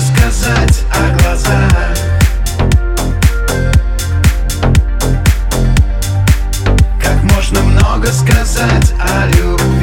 сказать, а глаза Как можно много сказать о любви?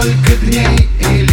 Сколько дней или